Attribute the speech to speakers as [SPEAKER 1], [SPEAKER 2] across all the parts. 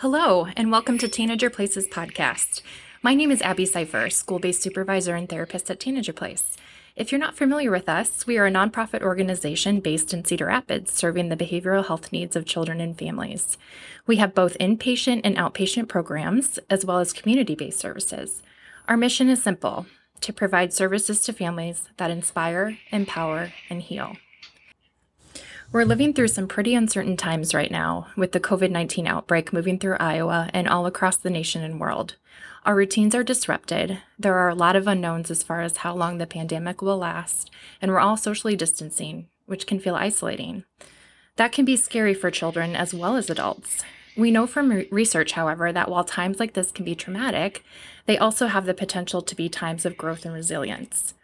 [SPEAKER 1] Hello, and welcome to Tanager Places podcast. My name is Abby Cipher, school based supervisor and therapist at Tanager Place. If you're not familiar with us, we are a nonprofit organization based in Cedar Rapids serving the behavioral health needs of children and families. We have both inpatient and outpatient programs, as well as community based services. Our mission is simple to provide services to families that inspire, empower, and heal. We're living through some pretty uncertain times right now, with the COVID 19 outbreak moving through Iowa and all across the nation and world. Our routines are disrupted. There are a lot of unknowns as far as how long the pandemic will last, and we're all socially distancing, which can feel isolating. That can be scary for children as well as adults. We know from re- research, however, that while times like this can be traumatic, they also have the potential to be times of growth and resilience.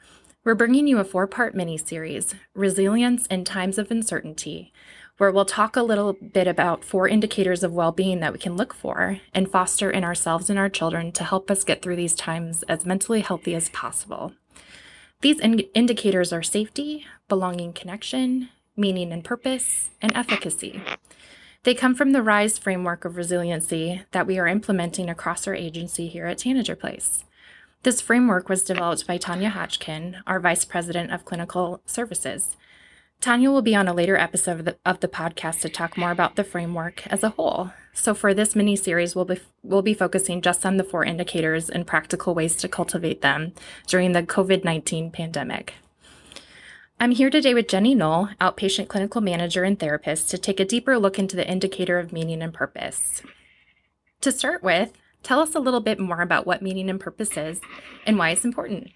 [SPEAKER 1] We're bringing you a four part mini series, Resilience in Times of Uncertainty, where we'll talk a little bit about four indicators of well being that we can look for and foster in ourselves and our children to help us get through these times as mentally healthy as possible. These in- indicators are safety, belonging connection, meaning and purpose, and efficacy. They come from the RISE framework of resiliency that we are implementing across our agency here at Tanager Place. This framework was developed by Tanya Hotchkin, our Vice President of Clinical Services. Tanya will be on a later episode of the, of the, podcast to talk more about the framework as a whole. So for this mini series, we'll be we'll be focusing just on the four indicators and practical ways to cultivate them during the COVID-19 pandemic. I'm here today with Jenny Knoll, outpatient clinical manager and therapist, to take a deeper look into the indicator of meaning and purpose. To start with, Tell us a little bit more about what meaning and purpose is and why it's important.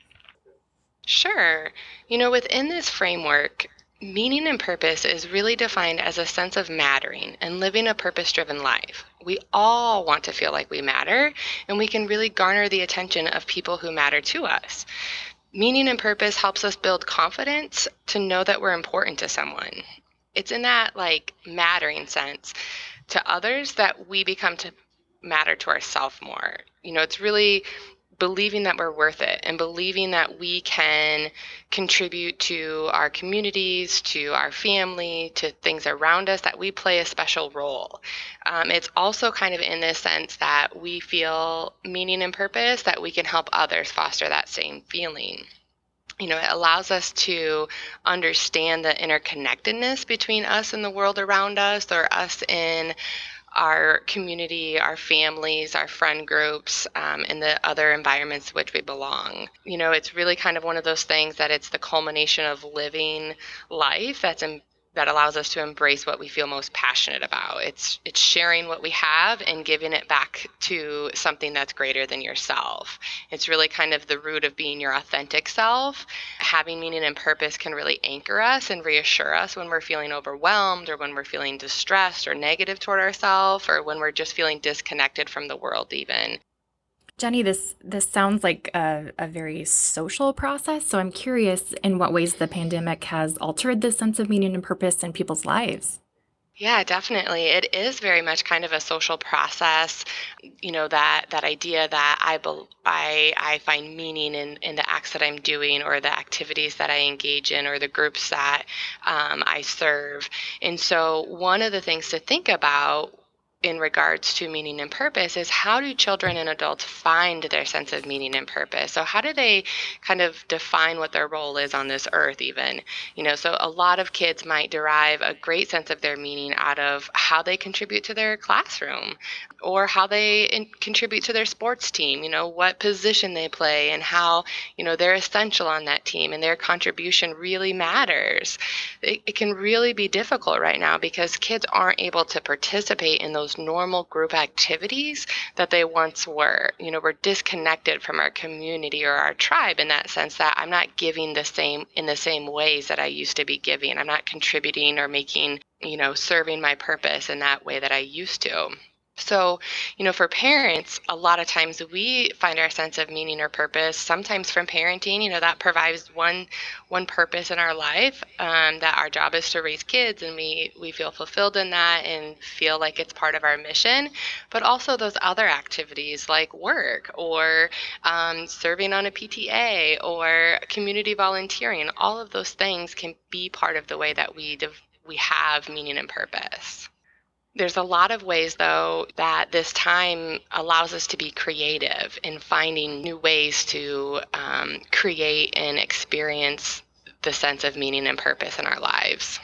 [SPEAKER 2] Sure. You know, within this framework, meaning and purpose is really defined as a sense of mattering and living a purpose driven life. We all want to feel like we matter, and we can really garner the attention of people who matter to us. Meaning and purpose helps us build confidence to know that we're important to someone. It's in that like mattering sense to others that we become to matter to ourselves more. You know, it's really believing that we're worth it and believing that we can contribute to our communities, to our family, to things around us, that we play a special role. Um, it's also kind of in this sense that we feel meaning and purpose, that we can help others foster that same feeling you know, it allows us to understand the interconnectedness between us and the world around us, or us in our community, our families, our friend groups, um, and the other environments which we belong. You know, it's really kind of one of those things that it's the culmination of living life that's in, that allows us to embrace what we feel most passionate about. It's it's sharing what we have and giving it back to something that's greater than yourself. It's really kind of the root of being your authentic self. Having meaning and purpose can really anchor us and reassure us when we're feeling overwhelmed or when we're feeling distressed or negative toward ourselves or when we're just feeling disconnected from the world even.
[SPEAKER 1] Jenny, this this sounds like a, a, very social process. So I'm curious in what ways the pandemic has altered the sense of meaning and purpose in people's lives.
[SPEAKER 2] Yeah, definitely. It is very much kind of a social process. You know that that idea that I be, I I find meaning in in the acts that I'm doing, or the activities that I engage in, or the groups that um, I serve. And so, one of the things to think about in regards to meaning and purpose is how do children and adults find their sense of meaning and purpose? So how do they kind of define what their role is on this earth even? You know so a lot of kids might derive a great sense of their meaning out of how they contribute to their classroom or how they in, contribute to their sports team you know what position they play and how you know they're essential on that team and their contribution really matters. It, it can really be difficult right now because kids aren't able to participate in those those normal group activities that they once were. You know, we're disconnected from our community or our tribe in that sense that I'm not giving the same in the same ways that I used to be giving. I'm not contributing or making, you know, serving my purpose in that way that I used to. So, you know, for parents, a lot of times we find our sense of meaning or purpose sometimes from parenting. You know, that provides one one purpose in our life. Um, that our job is to raise kids, and we we feel fulfilled in that and feel like it's part of our mission. But also those other activities like work or um, serving on a PTA or community volunteering. All of those things can be part of the way that we we have meaning and purpose. There's a lot of ways, though, that this time allows us to be creative in finding new ways to um, create and experience the sense of meaning and purpose in our lives.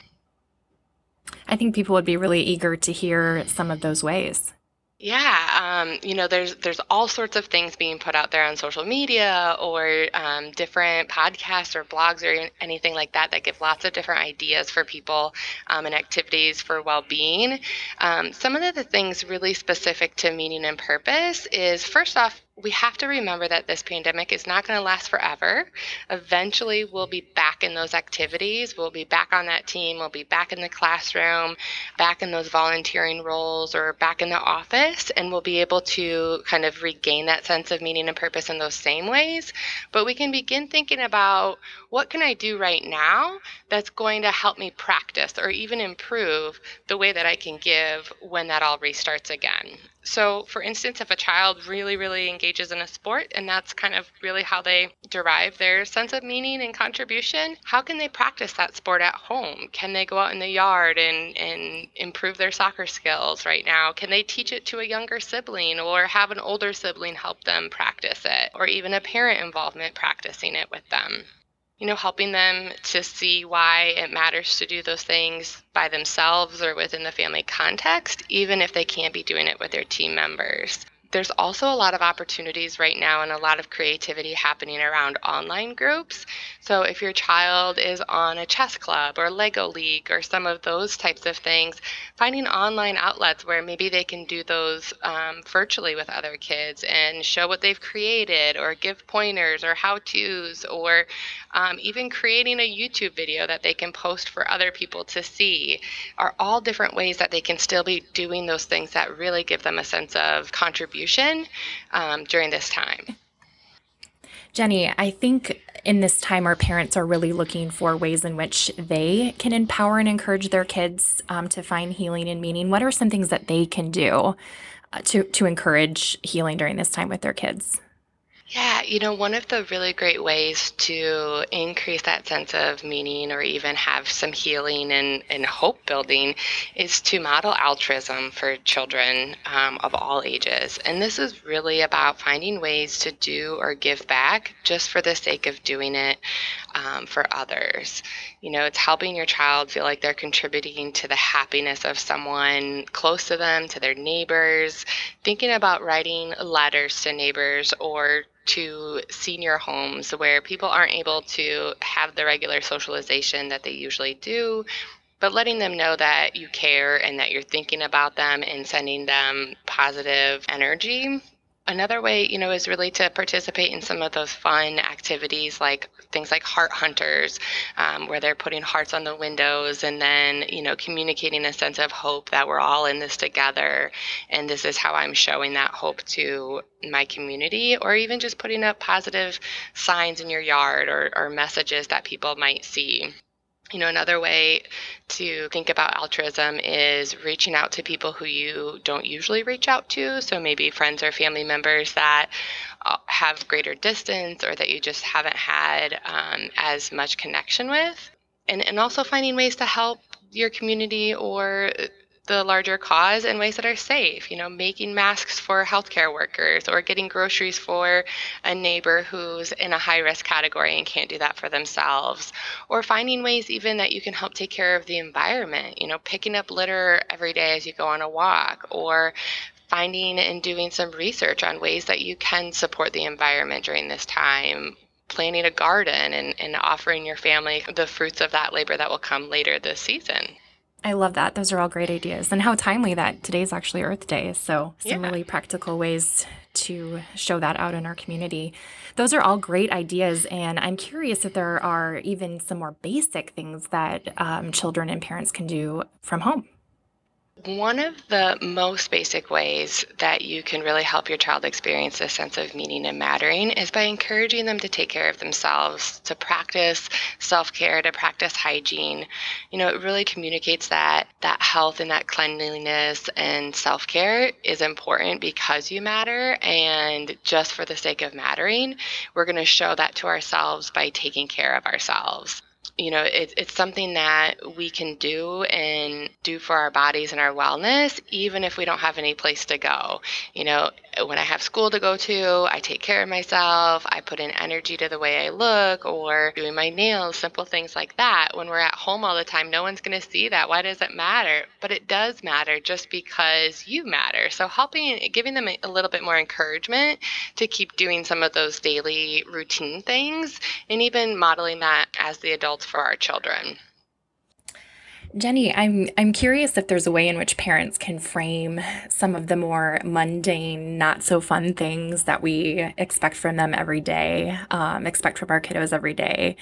[SPEAKER 1] I think people would be really eager to hear some of those ways.
[SPEAKER 2] Yeah, um, you know, there's there's all sorts of things being put out there on social media or um, different podcasts or blogs or anything like that that give lots of different ideas for people um, and activities for well-being. Um, some of the things really specific to meaning and purpose is first off we have to remember that this pandemic is not going to last forever. Eventually, we'll be back in those activities. We'll be back on that team. We'll be back in the classroom, back in those volunteering roles, or back in the office, and we'll be able to kind of regain that sense of meaning and purpose in those same ways. But we can begin thinking about what can I do right now that's going to help me practice or even improve the way that I can give when that all restarts again. So, for instance, if a child really, really engages in a sport and that's kind of really how they derive their sense of meaning and contribution, how can they practice that sport at home? Can they go out in the yard and, and improve their soccer skills right now? Can they teach it to a younger sibling or have an older sibling help them practice it or even a parent involvement practicing it with them? You know, helping them to see why it matters to do those things by themselves or within the family context, even if they can't be doing it with their team members there's also a lot of opportunities right now and a lot of creativity happening around online groups. So if your child is on a chess club or Lego League or some of those types of things, finding online outlets where maybe they can do those um, virtually with other kids and show what they've created or give pointers or how to's or um, even creating a YouTube video that they can post for other people to see are all different ways that they can still be doing those things that really give them a sense of contribution contribution um, during this time.
[SPEAKER 1] Jenny, I think in this time, our parents are really looking for ways in which they can empower and encourage their kids um, to find healing and meaning. What are some things that they can do uh, to, to encourage healing during this time with their kids?
[SPEAKER 2] Yeah, you know, one of the really great ways to increase that sense of meaning or even have some healing and, and hope building is to model altruism for children um, of all ages. And this is really about finding ways to do or give back just for the sake of doing it um, for others. You know, it's helping your child feel like they're contributing to the happiness of someone close to them, to their neighbors, thinking about writing letters to neighbors or to senior homes where people aren't able to have the regular socialization that they usually do, but letting them know that you care and that you're thinking about them and sending them positive energy Another way, you know, is really to participate in some of those fun activities like things like heart hunters, um, where they're putting hearts on the windows and then, you know, communicating a sense of hope that we're all in this together. And this is how I'm showing that hope to my community, or even just putting up positive signs in your yard or, or messages that people might see. You know, another way to think about altruism is reaching out to people who you don't usually reach out to. So maybe friends or family members that uh, have greater distance or that you just haven't had um, as much connection with. And, and also finding ways to help your community or the larger cause in ways that are safe. You know, making masks for healthcare workers or getting groceries for a neighbor who's in a high risk category and can't do that for themselves. Or finding ways even that you can help take care of the environment. You know, picking up litter every day as you go on a walk or finding and doing some research on ways that you can support the environment during this time planting a garden and, and offering your family the fruits of that labor that will come later this season.
[SPEAKER 1] I love that. Those are all great ideas. And how timely that today's actually Earth Day. So, some yeah. really practical ways to show that out in our community. Those are all great ideas. And I'm curious if there are even some more basic things that um, children and parents can do from home.
[SPEAKER 2] One of the most basic ways that you can really help your child experience a sense of meaning and mattering is by encouraging them to take care of themselves, to practice self-care, to practice hygiene. You know, it really communicates that that health and that cleanliness and self-care is important because you matter and just for the sake of mattering, we're going to show that to ourselves by taking care of ourselves you know, it, it's something that we can do and do for our bodies and our wellness, even if we don't have any place to go. You know, when I have school to go to, I take care of myself. I put in energy to the way I look or doing my nails, simple things like that. When we're at home all the time, no one's going to see that. Why does it matter? But it does matter just because you matter. So helping, giving them a little bit more encouragement to keep doing some of those daily routine things and even modeling that as the adults for our children.
[SPEAKER 1] Jenny, I'm I'm curious if there's a way in which parents can frame some of the more mundane, not so fun things that we expect from them every day, um, expect from our kiddos every day,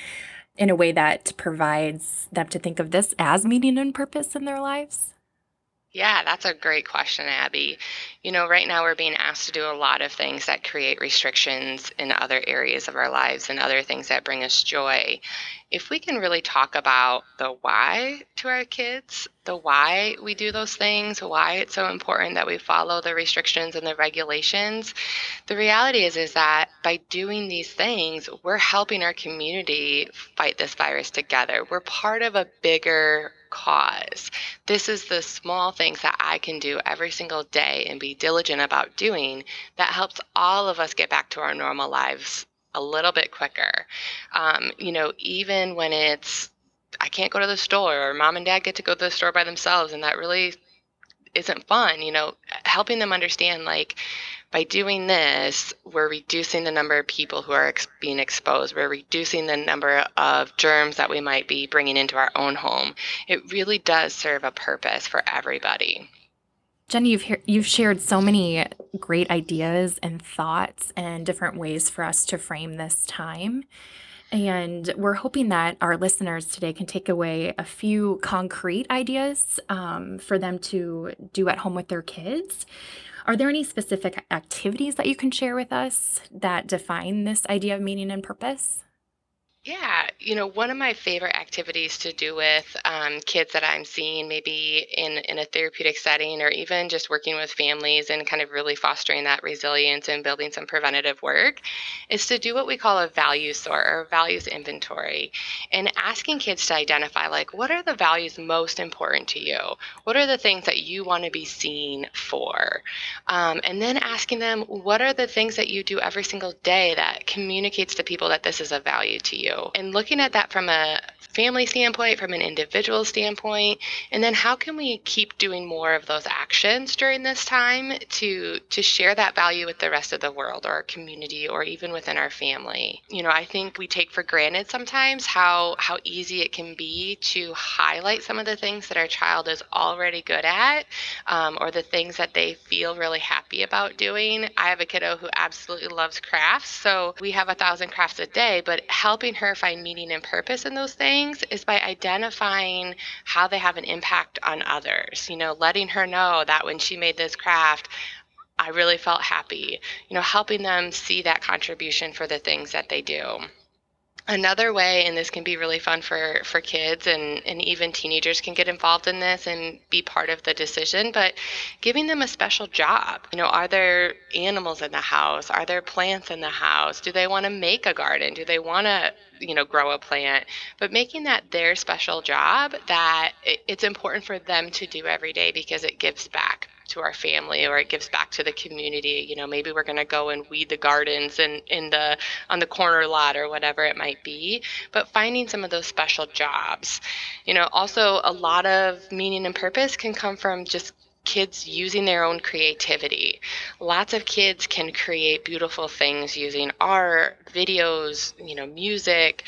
[SPEAKER 1] in a way that provides them to think of this as meaning and purpose in their lives.
[SPEAKER 2] Yeah, that's a great question, Abby. You know, right now we're being asked to do a lot of things that create restrictions in other areas of our lives and other things that bring us joy. If we can really talk about the why to our kids, the why we do those things, why it's so important that we follow the restrictions and the regulations, the reality is is that by doing these things, we're helping our community fight this virus together. We're part of a bigger cause. This is the small things that I can do every single day and be diligent about doing that helps all of us get back to our normal lives a little bit quicker. Um, you know, even when it's I can't go to the store or mom and dad get to go to the store by themselves and that really isn't fun, you know, helping them understand like by doing this, we're reducing the number of people who are ex- being exposed. We're reducing the number of germs that we might be bringing into our own home. It really does serve a purpose for everybody.
[SPEAKER 1] Jenny, you've he- you've shared so many great ideas and thoughts and different ways for us to frame this time. And we're hoping that our listeners today can take away a few concrete ideas um, for them to do at home with their kids. Are there any specific activities that you can share with us that define this idea of meaning and purpose?
[SPEAKER 2] Yeah, you know, one of my favorite activities to do with um, kids that I'm seeing, maybe in in a therapeutic setting, or even just working with families and kind of really fostering that resilience and building some preventative work, is to do what we call a value sort or values inventory, and asking kids to identify like what are the values most important to you, what are the things that you want to be seen for, um, and then asking them what are the things that you do every single day that communicates to people that this is a value to you and looking at that from a family standpoint, from an individual standpoint, and then how can we keep doing more of those actions during this time to to share that value with the rest of the world or our community or even within our family. You know, I think we take for granted sometimes how how easy it can be to highlight some of the things that our child is already good at um, or the things that they feel really happy about doing. I have a kiddo who absolutely loves crafts, so we have a thousand crafts a day, but helping her find meaning and purpose in those things things is by identifying how they have an impact on others. You know, letting her know that when she made this craft, I really felt happy. You know, helping them see that contribution for the things that they do. Another way, and this can be really fun for, for kids and, and even teenagers can get involved in this and be part of the decision, but giving them a special job. You know, are there animals in the house? Are there plants in the house? Do they want to make a garden? Do they want to, you know, grow a plant? But making that their special job that it's important for them to do every day because it gives back to our family or it gives back to the community you know maybe we're going to go and weed the gardens and in the on the corner lot or whatever it might be. But finding some of those special jobs. You know also a lot of meaning and purpose can come from just kids using their own creativity. Lots of kids can create beautiful things using art, videos, you know, music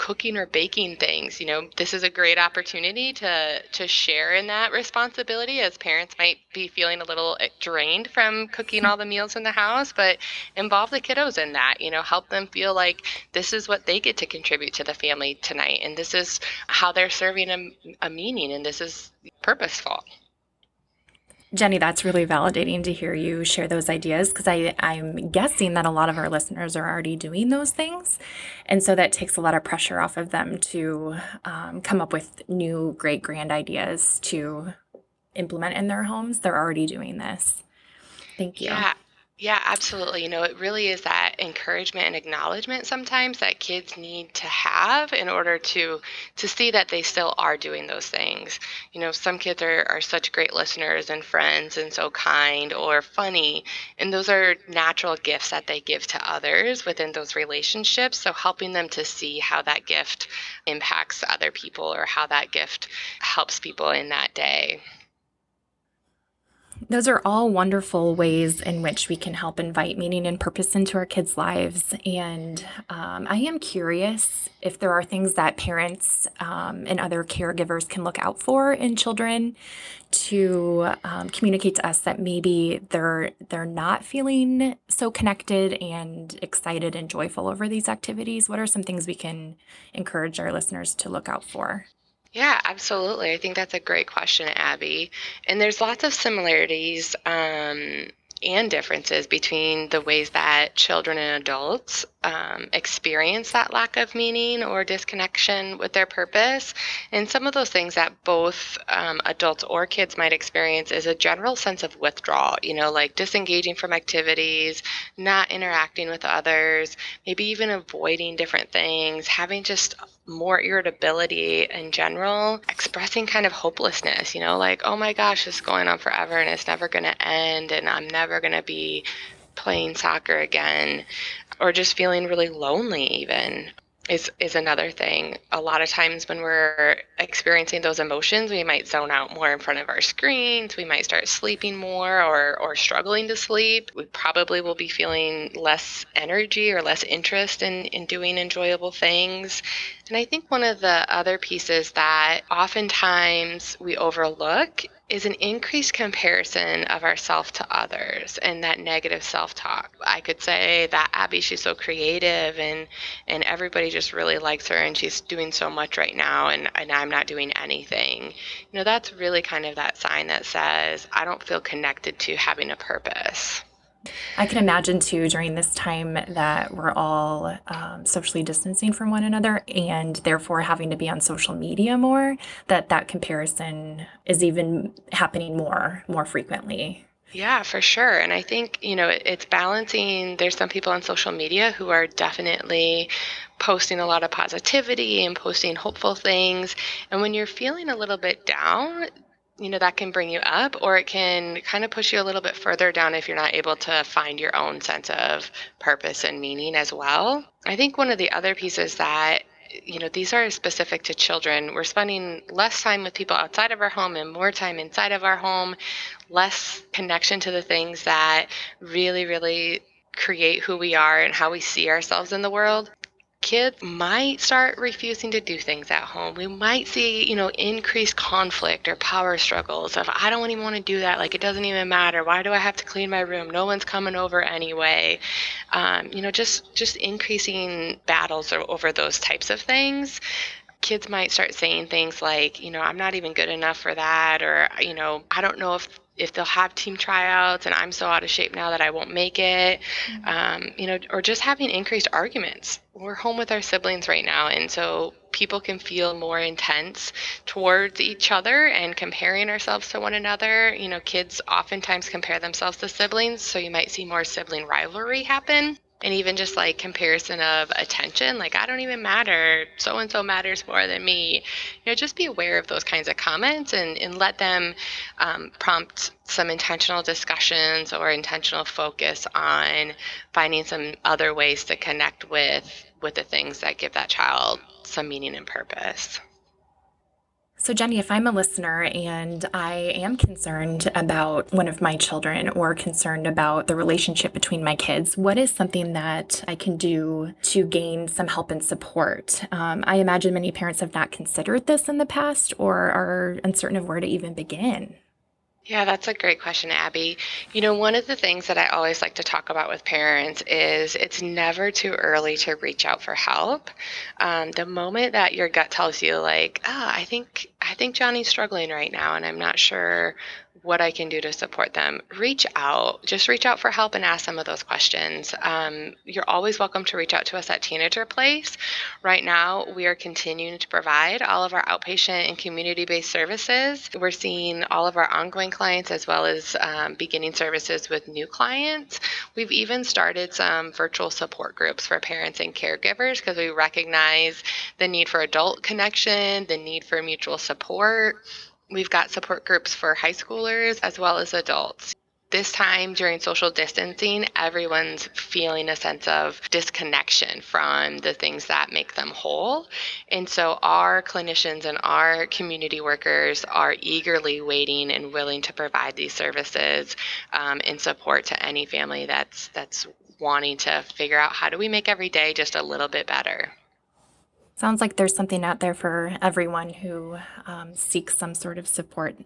[SPEAKER 2] cooking or baking things you know this is a great opportunity to to share in that responsibility as parents might be feeling a little eh, drained from cooking all the meals in the house but involve the kiddos in that you know help them feel like this is what they get to contribute to the family tonight and this is how they're serving a, a meaning and this is purposeful
[SPEAKER 1] Jenny, that's really validating to hear you share those ideas because I'm guessing that a lot of our listeners are already doing those things. And so that takes a lot of pressure off of them to um, come up with new, great, grand ideas to implement in their homes. They're already doing this. Thank you.
[SPEAKER 2] Yeah. Yeah, absolutely. You know, it really is that encouragement and acknowledgement sometimes that kids need to have in order to to see that they still are doing those things. You know, some kids are, are such great listeners and friends and so kind or funny. And those are natural gifts that they give to others within those relationships. So helping them to see how that gift impacts other people or how that gift helps people in that day.
[SPEAKER 1] Those are all wonderful ways in which we can help invite meaning and purpose into our kids' lives. And um, I am curious if there are things that parents um, and other caregivers can look out for in children to um, communicate to us that maybe they're they're not feeling so connected and excited and joyful over these activities. What are some things we can encourage our listeners to look out for?
[SPEAKER 2] Yeah, absolutely. I think that's a great question, Abby. And there's lots of similarities um, and differences between the ways that children and adults um, experience that lack of meaning or disconnection with their purpose. And some of those things that both um, adults or kids might experience is a general sense of withdrawal, you know, like disengaging from activities, not interacting with others, maybe even avoiding different things, having just more irritability in general, expressing kind of hopelessness, you know, like, oh my gosh, this is going on forever and it's never going to end and I'm never going to be playing soccer again or just feeling really lonely even is is another thing. A lot of times when we're experiencing those emotions, we might zone out more in front of our screens. We might start sleeping more or or struggling to sleep. We probably will be feeling less energy or less interest in in doing enjoyable things. And I think one of the other pieces that oftentimes we overlook is an increased comparison of ourself to others and that negative self-talk. I could say that Abby, she's so creative and and everybody just really likes her and she's doing so much right now and, and I'm not doing anything. You know, that's really kind of that sign that says I don't feel connected to having a purpose.
[SPEAKER 1] I can imagine too during this time that we're all um, socially distancing from one another and therefore having to be on social media more, that that comparison is even happening more, more frequently.
[SPEAKER 2] Yeah, for sure. And I think, you know, it's balancing. There's some people on social media who are definitely posting a lot of positivity and posting hopeful things. And when you're feeling a little bit down, you know that can bring you up or it can kind of push you a little bit further down if you're not able to find your own sense of purpose and meaning as well. I think one of the other pieces that you know these are specific to children. We're spending less time with people outside of our home and more time inside of our home less connection to the things that really really create who we are and how we see ourselves in the world kids might start refusing to do things at home. We might see, you know, increased conflict or power struggles of I don't even want to do that. Like it doesn't even matter. Why do I have to clean my room? No one's coming over anyway. Um, you know, just just increasing battles over those types of things kids might start saying things like, you know, I'm not even good enough for that, or, you know, I don't know if if they'll have team tryouts and I'm so out of shape now that I won't make it, mm-hmm. um, you know, or just having increased arguments. We're home with our siblings right now, and so people can feel more intense towards each other and comparing ourselves to one another. You know, kids oftentimes compare themselves to siblings, so you might see more sibling rivalry happen and even just like comparison of attention like i don't even matter. So and so matters more than me. You know just be aware of those kinds of comments and, and let them um, prompt some intentional discussions or intentional focus on finding some other ways to connect with with the things that give that child some meaning and purpose
[SPEAKER 1] so, Jenny, if I'm a listener and I am concerned about one of my children or concerned about the relationship between my kids, what is something that I can do to gain some help and support? Um, I imagine many parents have not considered this in the past or are uncertain of where to even begin.
[SPEAKER 2] Yeah, that's a great question, Abby. You know, one of the things that I always like to talk about with parents is it's never too early to reach out for help. Um, the moment that your gut tells you, like, oh, I think I think Johnny's struggling right now, and I'm not sure what I can do to support them, reach out. Just reach out for help and ask some of those questions. Um, you're always welcome to reach out to us at Tanager Place. Right now, we are continuing to provide all of our outpatient and community based services. We're seeing all of our ongoing clients as well as um, beginning services with new clients. We've even started some virtual support groups for parents and caregivers because we recognize the need for adult connection, the need for mutual support. We've got support groups for high schoolers as well as adults. This time during social distancing, everyone's feeling a sense of disconnection from the things that make them whole. And so our clinicians and our community workers are eagerly waiting and willing to provide these services um, in support to any family that's that's wanting to figure out how do we make every day just a little bit better.
[SPEAKER 1] Sounds like there's something out there for everyone who um, seeks some sort of support.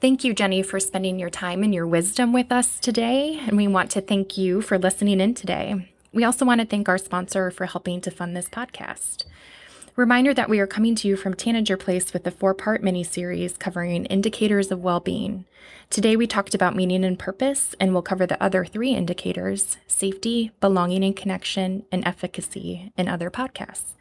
[SPEAKER 1] Thank you, Jenny, for spending your time and your wisdom with us today. And we want to thank you for listening in today. We also want to thank our sponsor for helping to fund this podcast. Reminder that we are coming to you from Tanager Place with a four part mini series covering indicators of well being. Today we talked about meaning and purpose, and we'll cover the other three indicators safety, belonging and connection, and efficacy in other podcasts.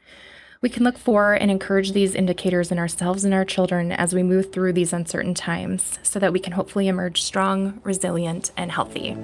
[SPEAKER 1] We can look for and encourage these indicators in ourselves and our children as we move through these uncertain times so that we can hopefully emerge strong, resilient, and healthy.